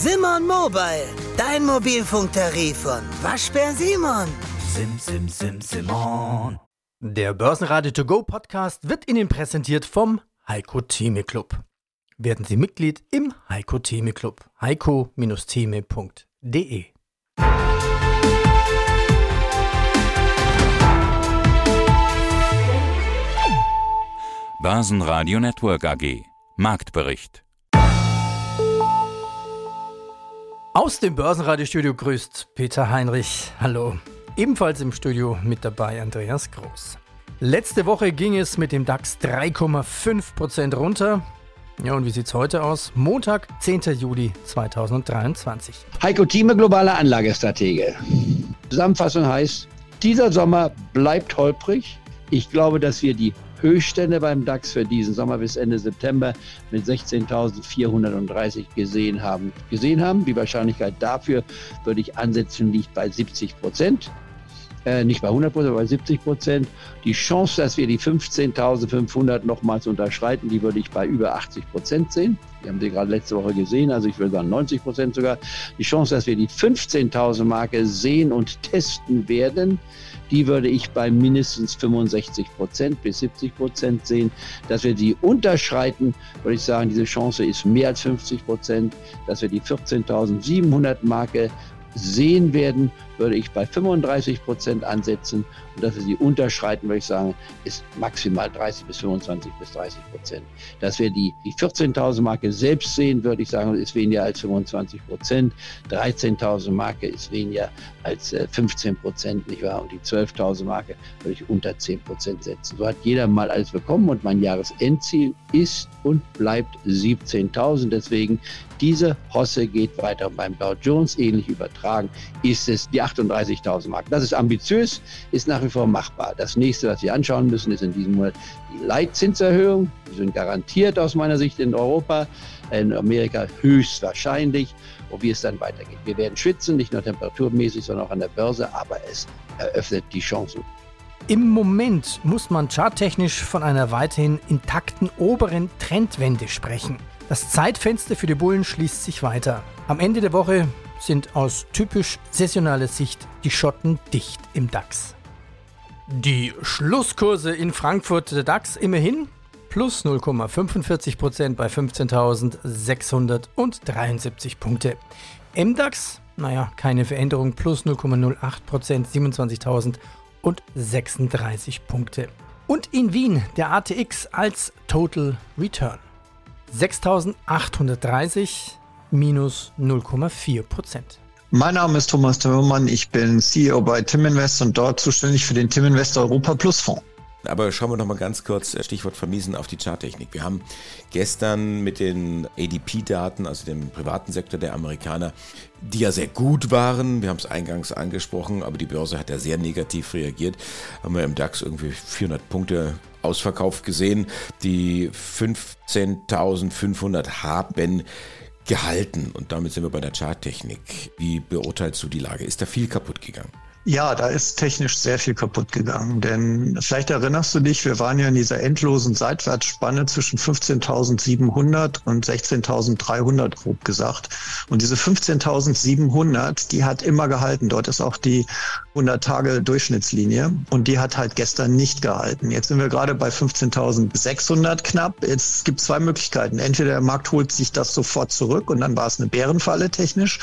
Simon Mobile, dein Mobilfunktarif von Waschbär Simon. Sim, sim, sim, Simon. Der Börsenradio To Go Podcast wird Ihnen präsentiert vom Heiko Theme Club. Werden Sie Mitglied im Heiko Theme Club. heiko-theme.de Börsenradio Network AG. Marktbericht. Aus dem Börsenradiostudio grüßt Peter Heinrich. Hallo. Ebenfalls im Studio mit dabei Andreas Groß. Letzte Woche ging es mit dem DAX 3,5% runter. Ja, und wie sieht es heute aus? Montag, 10. Juli 2023. Heiko Thieme, globaler Anlagestratege. Zusammenfassung heißt, dieser Sommer bleibt holprig. Ich glaube, dass wir die Höchststände beim DAX für diesen Sommer bis Ende September mit 16.430 gesehen haben. Gesehen haben. Die Wahrscheinlichkeit dafür würde ich ansetzen, liegt bei 70 Prozent. Äh, nicht bei 100 Prozent, aber bei 70 Prozent. Die Chance, dass wir die 15.500 nochmals unterschreiten, die würde ich bei über 80 Prozent sehen. Die haben Sie gerade letzte Woche gesehen, also ich würde sagen 90 Prozent sogar. Die Chance, dass wir die 15.000 Marke sehen und testen werden, die würde ich bei mindestens 65 Prozent bis 70 Prozent sehen. Dass wir die unterschreiten, würde ich sagen, diese Chance ist mehr als 50 Prozent. Dass wir die 14.700 Marke sehen werden, würde ich bei 35 Prozent ansetzen. Und dass wir sie unterschreiten, würde ich sagen, ist maximal 30 bis 25 bis 30 Prozent. Dass wir die, die 14.000 Marke selbst sehen, würde ich sagen, ist weniger als 25 Prozent. 13.000 Marke ist weniger als 15 äh, Prozent, nicht wahr? Und die 12.000 Marke würde ich unter 10 Prozent setzen. So hat jeder mal alles bekommen und mein Jahresendziel ist und bleibt 17.000. Deswegen diese Hosse geht weiter beim Dow Jones ähnlich übertragen, ist es die 38.000 Mark. Das ist ambitiös, ist nach wie vor machbar. Das nächste, was Sie anschauen müssen, ist in diesem Monat die Leitzinserhöhung. Die sind garantiert aus meiner Sicht in Europa, in Amerika höchstwahrscheinlich. Und wie es dann weitergeht. Wir werden schwitzen, nicht nur temperaturmäßig, sondern auch an der Börse, aber es eröffnet die Chancen. Im Moment muss man charttechnisch von einer weiterhin intakten oberen Trendwende sprechen. Das Zeitfenster für die Bullen schließt sich weiter. Am Ende der Woche sind aus typisch saisonaler Sicht die Schotten dicht im DAX. Die Schlusskurse in Frankfurt der DAX immerhin plus 0,45% bei 15.673 Punkte. MDAX, naja, keine Veränderung, plus 0,08%, 27.036 Punkte. Und in Wien der ATX als Total Return. 6.830 minus 0,4 Prozent. Mein Name ist Thomas Timmermann, ich bin CEO bei Tim Invest und dort zuständig für den Tim Invest Europa Plus Fonds. Aber schauen wir noch mal ganz kurz, äh, Stichwort vermiesen, auf die Charttechnik. Wir haben gestern mit den ADP-Daten, also dem privaten Sektor der Amerikaner, die ja sehr gut waren, wir haben es eingangs angesprochen, aber die Börse hat ja sehr negativ reagiert, haben wir im DAX irgendwie 400 Punkte ausverkauft gesehen. Die 15.500 haben gehalten und damit sind wir bei der Charttechnik. Wie beurteilst du die Lage? Ist da viel kaputt gegangen? Ja, da ist technisch sehr viel kaputt gegangen. Denn vielleicht erinnerst du dich, wir waren ja in dieser endlosen Seitwärtsspanne zwischen 15.700 und 16.300 grob gesagt. Und diese 15.700, die hat immer gehalten. Dort ist auch die 100 Tage Durchschnittslinie und die hat halt gestern nicht gehalten. Jetzt sind wir gerade bei 15.600 knapp. Jetzt gibt es zwei Möglichkeiten. Entweder der Markt holt sich das sofort zurück und dann war es eine Bärenfalle technisch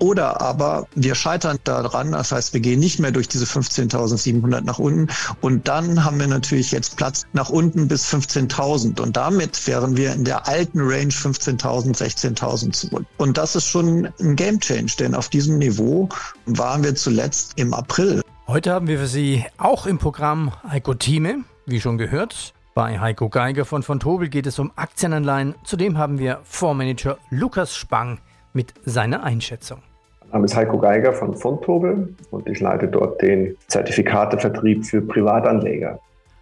oder aber wir scheitern daran. Das heißt, wir gehen nicht nicht mehr durch diese 15.700 nach unten. Und dann haben wir natürlich jetzt Platz nach unten bis 15.000. Und damit wären wir in der alten Range 15.000, 16.000 zurück. Und das ist schon ein Game Change, denn auf diesem Niveau waren wir zuletzt im April. Heute haben wir für Sie auch im Programm Heiko Thieme, wie schon gehört. Bei Heiko Geiger von von Tobel geht es um Aktienanleihen. Zudem haben wir Fondsmanager Lukas Spang mit seiner Einschätzung. Mein Name ist Heiko Geiger von Fontobel und ich leite dort den Zertifikatevertrieb für Privatanleger.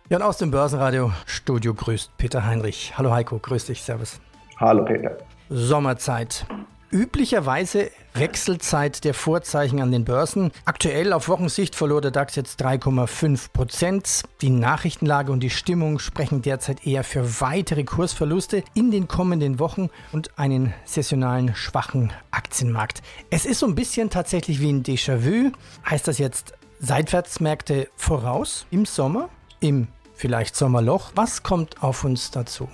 Ja, und aus dem Börsenradio Studio grüßt Peter Heinrich. Hallo Heiko, grüß dich, Servus. Hallo Peter. Sommerzeit. Üblicherweise Wechselzeit der Vorzeichen an den Börsen. Aktuell auf Wochensicht verlor der DAX jetzt 3,5 Prozent. Die Nachrichtenlage und die Stimmung sprechen derzeit eher für weitere Kursverluste in den kommenden Wochen und einen saisonalen schwachen Aktienmarkt. Es ist so ein bisschen tatsächlich wie ein Déjà-vu. Heißt das jetzt Seitwärtsmärkte voraus im Sommer, im vielleicht Sommerloch? Was kommt auf uns dazu?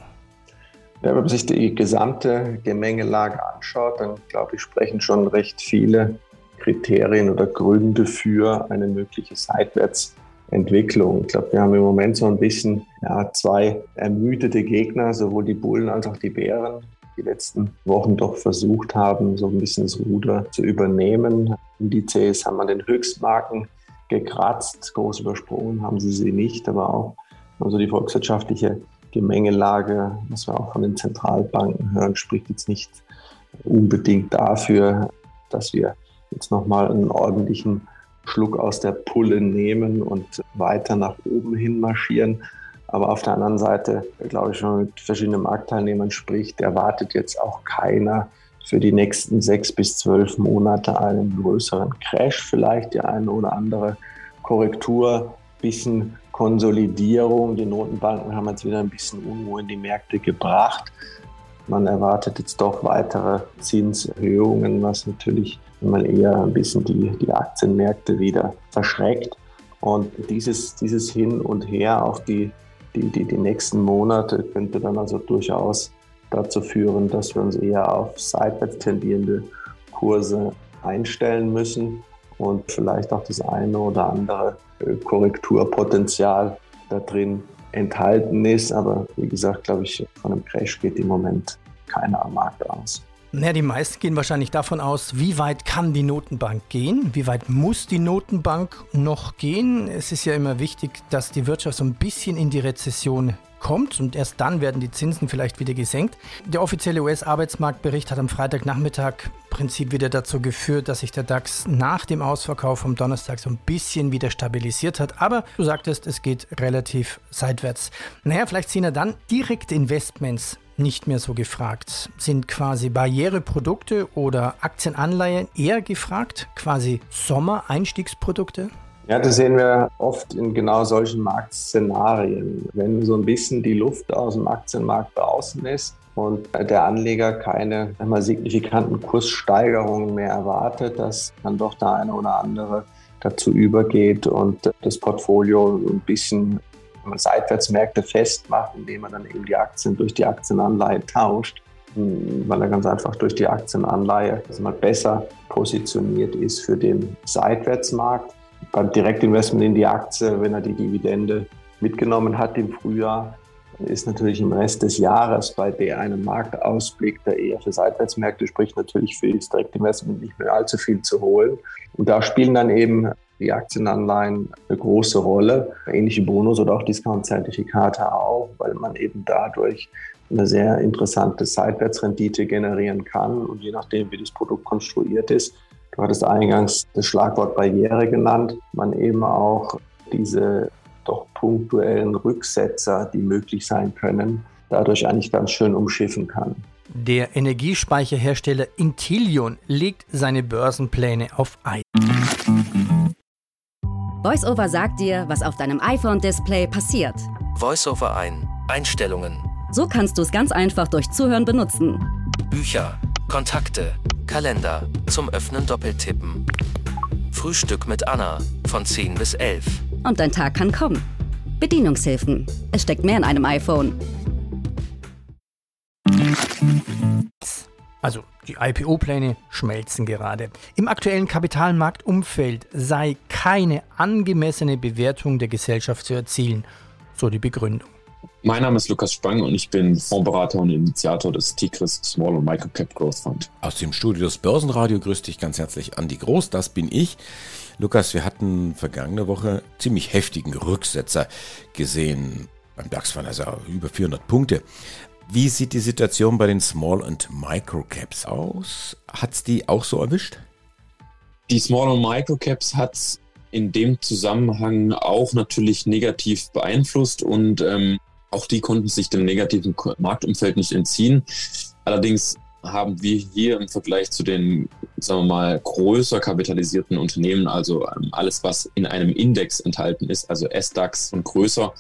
Ja, wenn man sich die gesamte Gemengelage anschaut, dann glaube ich, sprechen schon recht viele Kriterien oder Gründe für eine mögliche Seitwärtsentwicklung. Ich glaube, wir haben im Moment so ein bisschen ja, zwei ermüdete Gegner, sowohl die Bullen als auch die Bären, die letzten Wochen doch versucht haben, so ein bisschen das Ruder zu übernehmen. Indizes haben an den Höchstmarken gekratzt, groß übersprungen haben sie sie nicht, aber auch also die volkswirtschaftliche Gemengelage, was wir auch von den Zentralbanken hören, spricht jetzt nicht unbedingt dafür, dass wir jetzt nochmal einen ordentlichen Schluck aus der Pulle nehmen und weiter nach oben hin marschieren. Aber auf der anderen Seite, glaube ich, wenn man mit verschiedenen Marktteilnehmern spricht, erwartet jetzt auch keiner für die nächsten sechs bis zwölf Monate einen größeren Crash, vielleicht die eine oder andere Korrektur, bisschen Konsolidierung. Die Notenbanken haben jetzt wieder ein bisschen Unruhe in die Märkte gebracht. Man erwartet jetzt doch weitere Zinserhöhungen, was natürlich mal eher ein bisschen die, die Aktienmärkte wieder verschreckt. Und dieses, dieses Hin und Her auf die, die, die, die nächsten Monate könnte dann also durchaus dazu führen, dass wir uns eher auf seitwärts tendierende Kurse einstellen müssen und vielleicht auch das eine oder andere äh, Korrekturpotenzial da drin enthalten ist. Aber wie gesagt, glaube ich, von einem Crash geht im Moment keiner am Markt aus. Naja, die meisten gehen wahrscheinlich davon aus, wie weit kann die Notenbank gehen? Wie weit muss die Notenbank noch gehen? Es ist ja immer wichtig, dass die Wirtschaft so ein bisschen in die Rezession kommt und erst dann werden die Zinsen vielleicht wieder gesenkt. Der offizielle US-Arbeitsmarktbericht hat am Freitagnachmittag im Prinzip wieder dazu geführt, dass sich der DAX nach dem Ausverkauf vom Donnerstag so ein bisschen wieder stabilisiert hat. Aber du sagtest, es geht relativ seitwärts. Naja, vielleicht sind ja dann direkte Investments nicht mehr so gefragt. Sind quasi Barriereprodukte oder Aktienanleihen eher gefragt? Quasi Sommer-Einstiegsprodukte? Ja, das sehen wir oft in genau solchen Marktszenarien. Wenn so ein bisschen die Luft aus dem Aktienmarkt draußen ist und der Anleger keine einmal signifikanten Kurssteigerungen mehr erwartet, dass dann doch der eine oder andere dazu übergeht und das Portfolio ein bisschen Seitwärtsmärkte festmacht, indem man dann eben die Aktien durch die Aktienanleihe tauscht, weil er ganz einfach durch die Aktienanleihe also mal besser positioniert ist für den Seitwärtsmarkt beim Direktinvestment in die Aktie, wenn er die Dividende mitgenommen hat im Frühjahr, ist natürlich im Rest des Jahres bei der einem Marktausblick, der eher für Seitwärtsmärkte spricht, natürlich für das Direktinvestment nicht mehr allzu viel zu holen. Und da spielen dann eben die Aktienanleihen eine große Rolle, ähnliche Bonus- oder auch Discount-Zertifikate auch, weil man eben dadurch eine sehr interessante Seitwärtsrendite generieren kann. Und je nachdem, wie das Produkt konstruiert ist, Du hattest eingangs das Schlagwort Barriere genannt. Man eben auch diese doch punktuellen Rücksetzer, die möglich sein können, dadurch eigentlich ganz schön umschiffen kann. Der Energiespeicherhersteller Intillion legt seine Börsenpläne auf Eis. VoiceOver sagt dir, was auf deinem iPhone-Display passiert. VoiceOver ein. Einstellungen. So kannst du es ganz einfach durch Zuhören benutzen. Bücher. Kontakte. Kalender. Zum Öffnen doppeltippen. Frühstück mit Anna von 10 bis 11. Und dein Tag kann kommen. Bedienungshilfen. Es steckt mehr in einem iPhone. Also die IPO-Pläne schmelzen gerade. Im aktuellen Kapitalmarktumfeld sei keine angemessene Bewertung der Gesellschaft zu erzielen, so die Begründung. Mein Name ist Lukas Spang und ich bin Fondsberater und Initiator des Tigris Small und Micro Cap Growth Fund. Aus dem Studio des Börsenradio grüßt dich ganz herzlich Andi Groß, das bin ich. Lukas, wir hatten vergangene Woche ziemlich heftigen Rücksetzer gesehen. Beim DAX waren also über 400 Punkte. Wie sieht die Situation bei den Small und Micro Caps aus? Hat es die auch so erwischt? Die Small und Micro Caps hat in dem Zusammenhang auch natürlich negativ beeinflusst und ähm, auch die konnten sich dem negativen Marktumfeld nicht entziehen. Allerdings haben wir hier im Vergleich zu den sagen wir mal, größer kapitalisierten Unternehmen, also ähm, alles, was in einem Index enthalten ist, also SDAX und größer,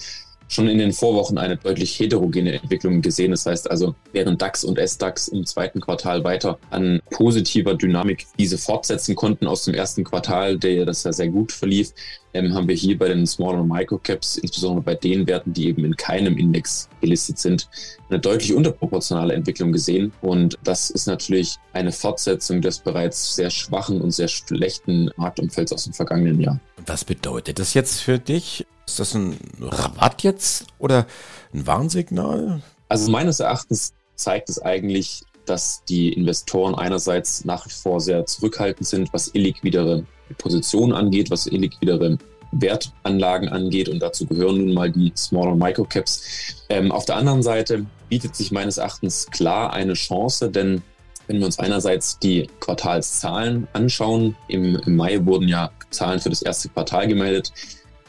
schon in den Vorwochen eine deutlich heterogene Entwicklung gesehen. Das heißt also, während DAX und SDAX im zweiten Quartal weiter an positiver Dynamik diese fortsetzen konnten aus dem ersten Quartal, der das ja sehr gut verlief, ähm, haben wir hier bei den Small- Microcaps, insbesondere bei den Werten, die eben in keinem Index gelistet sind, eine deutlich unterproportionale Entwicklung gesehen. Und das ist natürlich eine Fortsetzung des bereits sehr schwachen und sehr schlechten Marktumfelds aus dem vergangenen Jahr. Was bedeutet das jetzt für dich? Ist das ein Rabatt jetzt oder ein Warnsignal? Also meines Erachtens zeigt es eigentlich, dass die Investoren einerseits nach wie vor sehr zurückhaltend sind, was illiquidere Positionen angeht, was illiquidere Wertanlagen angeht und dazu gehören nun mal die Small- und Microcaps. Ähm, auf der anderen Seite bietet sich meines Erachtens klar eine Chance, denn wenn wir uns einerseits die Quartalszahlen anschauen, im, im Mai wurden ja Zahlen für das erste Quartal gemeldet,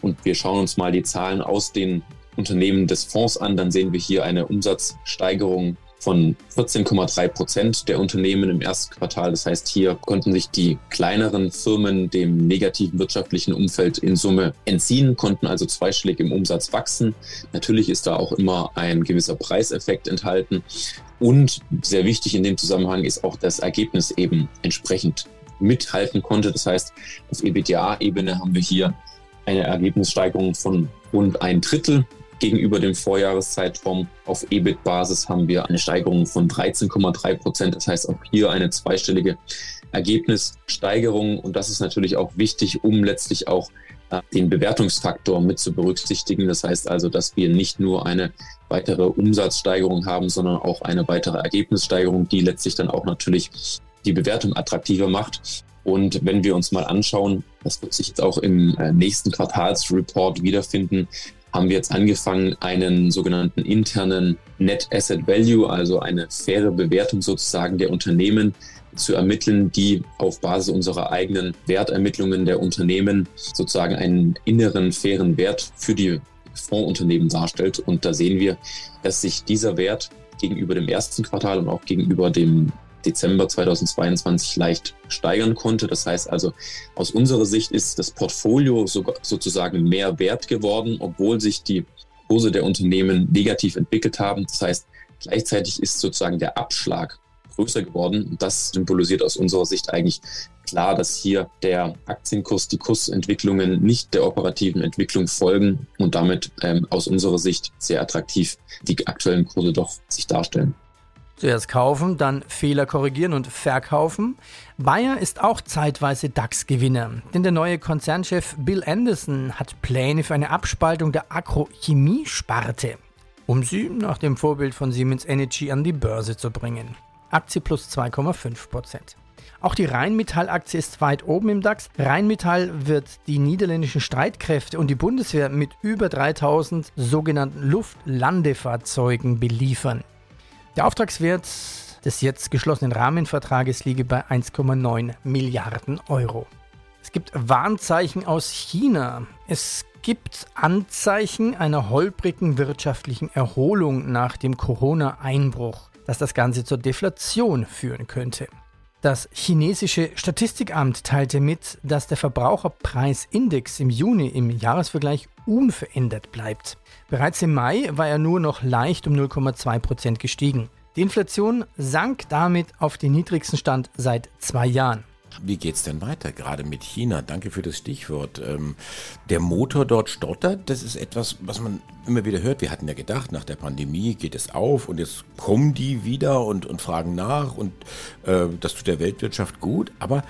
und wir schauen uns mal die Zahlen aus den Unternehmen des Fonds an, dann sehen wir hier eine Umsatzsteigerung von 14,3 Prozent der Unternehmen im ersten Quartal. Das heißt, hier konnten sich die kleineren Firmen dem negativen wirtschaftlichen Umfeld in Summe entziehen, konnten also zweistellig im Umsatz wachsen. Natürlich ist da auch immer ein gewisser Preiseffekt enthalten. Und sehr wichtig in dem Zusammenhang ist auch das Ergebnis eben entsprechend mithalten konnte. Das heißt, auf EBITDA-Ebene haben wir hier eine Ergebnissteigerung von rund ein Drittel gegenüber dem Vorjahreszeitraum. Auf EBIT-Basis haben wir eine Steigerung von 13,3 Prozent. Das heißt auch hier eine zweistellige Ergebnissteigerung. Und das ist natürlich auch wichtig, um letztlich auch äh, den Bewertungsfaktor mit zu berücksichtigen. Das heißt also, dass wir nicht nur eine weitere Umsatzsteigerung haben, sondern auch eine weitere Ergebnissteigerung, die letztlich dann auch natürlich die Bewertung attraktiver macht. Und wenn wir uns mal anschauen, das wird sich jetzt auch im äh, nächsten Quartalsreport wiederfinden, haben wir jetzt angefangen, einen sogenannten internen Net Asset Value, also eine faire Bewertung sozusagen der Unternehmen zu ermitteln, die auf Basis unserer eigenen Wertermittlungen der Unternehmen sozusagen einen inneren fairen Wert für die Fondsunternehmen darstellt. Und da sehen wir, dass sich dieser Wert gegenüber dem ersten Quartal und auch gegenüber dem Dezember 2022 leicht steigern konnte. Das heißt also, aus unserer Sicht ist das Portfolio sogar sozusagen mehr wert geworden, obwohl sich die Kurse der Unternehmen negativ entwickelt haben. Das heißt, gleichzeitig ist sozusagen der Abschlag größer geworden. Das symbolisiert aus unserer Sicht eigentlich klar, dass hier der Aktienkurs, die Kursentwicklungen nicht der operativen Entwicklung folgen und damit ähm, aus unserer Sicht sehr attraktiv die aktuellen Kurse doch sich darstellen. Zuerst kaufen, dann Fehler korrigieren und verkaufen. Bayer ist auch zeitweise DAX-Gewinner, denn der neue Konzernchef Bill Anderson hat Pläne für eine Abspaltung der Agrochemie-Sparte, um sie nach dem Vorbild von Siemens Energy an die Börse zu bringen. Aktie plus 2,5 Prozent. Auch die Rheinmetall-Aktie ist weit oben im DAX. Rheinmetall wird die niederländischen Streitkräfte und die Bundeswehr mit über 3000 sogenannten Luftlandefahrzeugen beliefern. Der Auftragswert des jetzt geschlossenen Rahmenvertrages liege bei 1,9 Milliarden Euro. Es gibt Warnzeichen aus China. Es gibt Anzeichen einer holprigen wirtschaftlichen Erholung nach dem Corona-Einbruch, dass das Ganze zur Deflation führen könnte. Das chinesische Statistikamt teilte mit, dass der Verbraucherpreisindex im Juni im Jahresvergleich unverändert bleibt. Bereits im Mai war er nur noch leicht um 0,2 Prozent gestiegen. Die Inflation sank damit auf den niedrigsten Stand seit zwei Jahren. Wie geht es denn weiter, gerade mit China? Danke für das Stichwort. Ähm, der Motor dort stottert, das ist etwas, was man immer wieder hört. Wir hatten ja gedacht, nach der Pandemie geht es auf und jetzt kommen die wieder und, und fragen nach und äh, das tut der Weltwirtschaft gut. Aber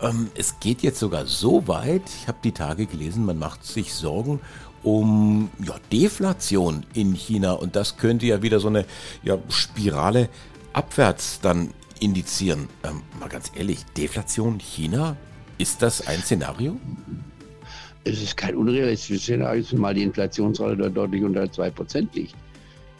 ähm, es geht jetzt sogar so weit, ich habe die Tage gelesen, man macht sich Sorgen um ja, Deflation in China und das könnte ja wieder so eine ja, Spirale abwärts dann indizieren. Ähm, mal ganz ehrlich, Deflation China, ist das ein Szenario? Es ist kein unrealistisches Szenario, zumal die Inflationsrate dort deutlich unter 2% liegt.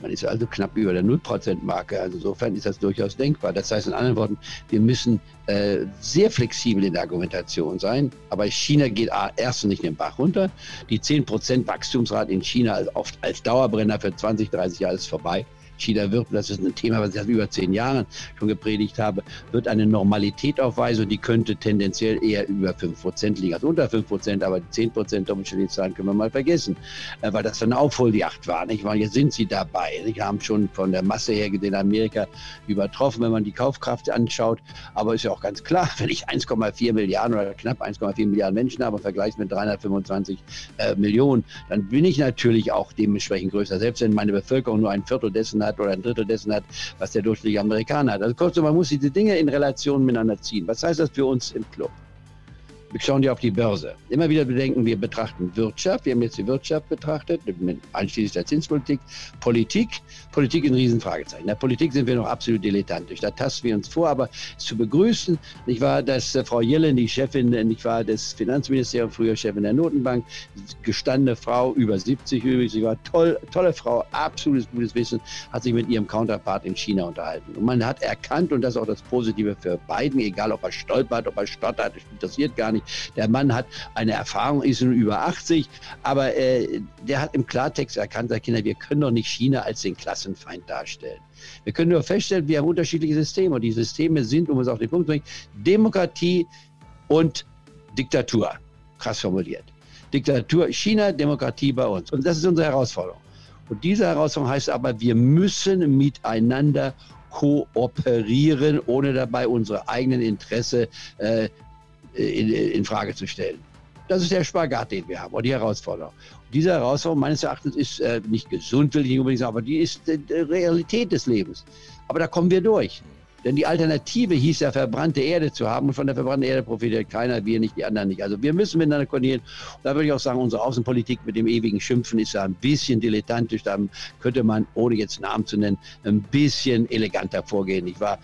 Man ist also knapp über der 0%-Marke. Also insofern ist das durchaus denkbar. Das heißt in anderen Worten, wir müssen äh, sehr flexibel in der Argumentation sein. Aber China geht erst nicht den Bach runter. Die 10% Wachstumsrate in China also oft als Dauerbrenner für 20, 30 Jahre ist vorbei. China wird, das ist ein Thema, was ich seit über zehn Jahren schon gepredigt habe, wird eine Normalität aufweisen und die könnte tendenziell eher über 5% liegen, also unter 5%, aber die 10% Doppelstellenzahlen können wir mal vergessen, äh, weil das eine Aufholjacht war. Nicht? Weil jetzt sind sie dabei. Sie haben schon von der Masse her den Amerika übertroffen, wenn man die Kaufkraft anschaut. Aber ist ja auch ganz klar, wenn ich 1,4 Milliarden oder knapp 1,4 Milliarden Menschen habe, im Vergleich mit 325 äh, Millionen, dann bin ich natürlich auch dementsprechend größer. Selbst wenn meine Bevölkerung nur ein Viertel dessen hat oder ein Drittel dessen hat, was der durchschnittliche Amerikaner hat. Also kurzum, man muss diese Dinge in Relation miteinander ziehen. Was heißt das für uns im Club? Wir schauen ja auf die Börse. Immer wieder bedenken, wir betrachten Wirtschaft. Wir haben jetzt die Wirtschaft betrachtet, einschließlich der Zinspolitik. Politik, Politik ein Riesenfragezeichen. In der Politik sind wir noch absolut dilettantisch. Da tasten wir uns vor, aber zu begrüßen, nicht wahr, dass äh, Frau Yellen, die Chefin, äh, nicht wahr, des Finanzministeriums, früher Chefin der Notenbank, gestandene Frau, über 70 übrigens, sie war toll, tolle Frau, absolutes gutes Wissen, hat sich mit ihrem Counterpart in China unterhalten. Und man hat erkannt, und das ist auch das Positive für Biden, egal ob er stolpert, ob er stottert, das interessiert gar nicht, der Mann hat eine Erfahrung, ist nun über 80, aber äh, der hat im Klartext erkannt, sagt Kinder, wir können doch nicht China als den Klassenfeind darstellen. Wir können nur feststellen, wir haben unterschiedliche Systeme und die Systeme sind, um es auf den Punkt zu bringen, Demokratie und Diktatur. Krass formuliert. Diktatur China, Demokratie bei uns. Und das ist unsere Herausforderung. Und diese Herausforderung heißt aber, wir müssen miteinander kooperieren, ohne dabei unsere eigenen Interesse äh, in, in Frage zu stellen. Das ist der Spagat, den wir haben und die Herausforderung. Und diese Herausforderung meines Erachtens ist äh, nicht gesund, will ich nicht unbedingt sagen, aber die ist äh, Realität des Lebens. Aber da kommen wir durch. Denn die Alternative hieß ja, verbrannte Erde zu haben. Und von der verbrannten Erde profitiert keiner, wir nicht, die anderen nicht. Also wir müssen miteinander koordinieren. Und da würde ich auch sagen, unsere Außenpolitik mit dem ewigen Schimpfen ist ja ein bisschen dilettantisch. Da könnte man, ohne jetzt Namen zu nennen, ein bisschen eleganter vorgehen, nicht wahr?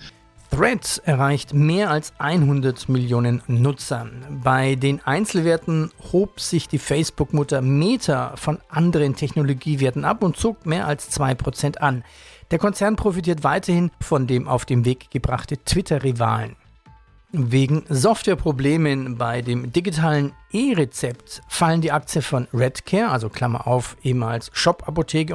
Threads erreicht mehr als 100 Millionen Nutzer. Bei den Einzelwerten hob sich die Facebook-Mutter Meta von anderen Technologiewerten ab und zog mehr als 2% an. Der Konzern profitiert weiterhin von dem auf den Weg gebrachte Twitter-Rivalen. Wegen Softwareproblemen bei dem digitalen E-Rezept fallen die Aktien von Redcare, also Klammer auf, ehemals Shop-Apotheke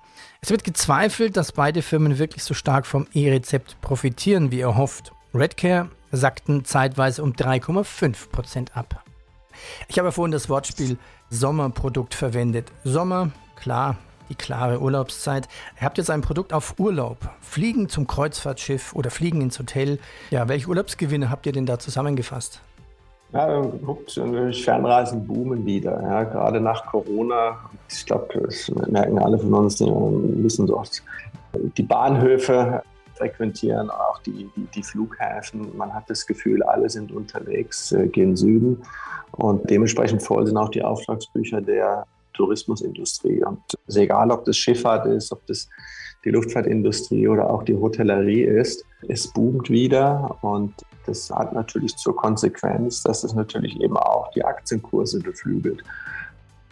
Es wird gezweifelt, dass beide Firmen wirklich so stark vom E-Rezept profitieren, wie erhofft. Redcare sackten zeitweise um 3,5% ab. Ich habe vorhin das Wortspiel Sommerprodukt verwendet. Sommer, klar, die klare Urlaubszeit. Ihr habt jetzt ein Produkt auf Urlaub. Fliegen zum Kreuzfahrtschiff oder fliegen ins Hotel. Ja, welche Urlaubsgewinne habt ihr denn da zusammengefasst? Ja, guckt, Fernreisen boomen wieder. Ja, gerade nach Corona. Ich glaube, das merken alle von uns, die müssen dort die Bahnhöfe frequentieren, auch die, die, die, Flughäfen. Man hat das Gefühl, alle sind unterwegs, äh, gehen Süden. Und dementsprechend voll sind auch die Auftragsbücher der Tourismusindustrie. Und es ist egal, ob das Schifffahrt ist, ob das die Luftfahrtindustrie oder auch die Hotellerie ist. Es boomt wieder und das hat natürlich zur Konsequenz, dass es natürlich eben auch die Aktienkurse beflügelt.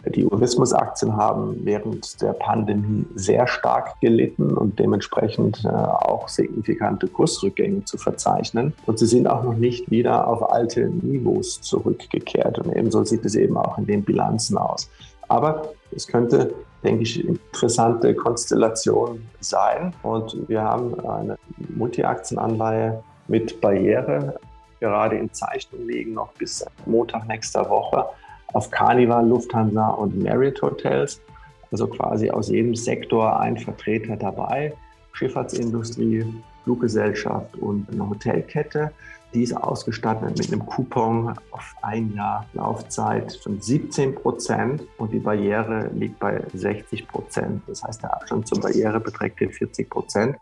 Die Tourismusaktien haben während der Pandemie sehr stark gelitten und dementsprechend äh, auch signifikante Kursrückgänge zu verzeichnen. Und sie sind auch noch nicht wieder auf alte Niveaus zurückgekehrt. Und ebenso sieht es eben auch in den Bilanzen aus. Aber es könnte, denke ich, interessante Konstellation sein. Und wir haben eine Multi-Aktienanleihe mit Barriere gerade in Zeichnung liegen, noch bis Montag nächster Woche auf Carnival, Lufthansa und Marriott Hotels. Also quasi aus jedem Sektor ein Vertreter dabei. Schifffahrtsindustrie, Fluggesellschaft und eine Hotelkette. Die ist ausgestattet mit einem Coupon auf ein Jahr Laufzeit von 17 Prozent und die Barriere liegt bei 60 Prozent. Das heißt, der Abstand zur Barriere beträgt 40 Prozent.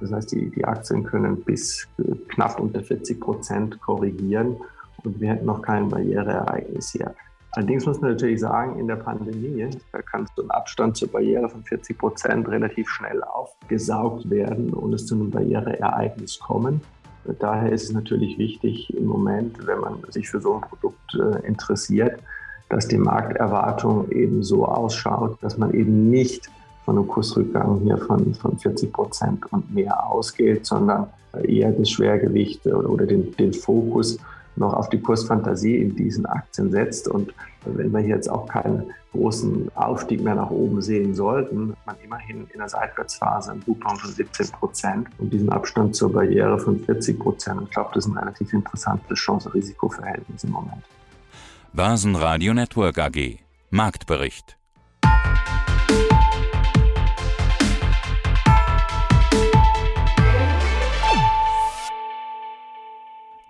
Das heißt, die, die Aktien können bis knapp unter 40 Prozent korrigieren und wir hätten noch kein Barriereereignis hier. Allerdings muss man natürlich sagen, in der Pandemie, kannst du einen Abstand zur Barriere von 40 Prozent relativ schnell aufgesaugt werden und es zu einem Barriereereignis kommen. Daher ist es natürlich wichtig im Moment, wenn man sich für so ein Produkt äh, interessiert, dass die Markterwartung eben so ausschaut, dass man eben nicht von einem Kursrückgang hier von, von 40 Prozent und mehr ausgeht, sondern eher das Schwergewicht oder, oder den, den Fokus noch auf die Kursfantasie in diesen Aktien setzt. Und wenn wir jetzt auch keinen großen Aufstieg mehr nach oben sehen sollten, man immerhin in der Seitwärtsphase einen Coupon von 17 Prozent und diesen Abstand zur Barriere von 40 Prozent. Ich glaube, das ist ein relativ interessantes Chance-Risiko-Verhältnis im Moment. Börsenradio Network AG Marktbericht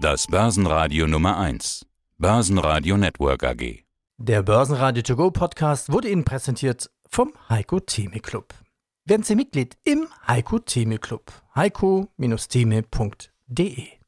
Das Börsenradio Nummer 1. Börsenradio Network AG. Der Börsenradio To Go Podcast wurde Ihnen präsentiert vom Heiko Theme Club. Werden Sie Mitglied im Heiko Theme Club. heiko-theme.de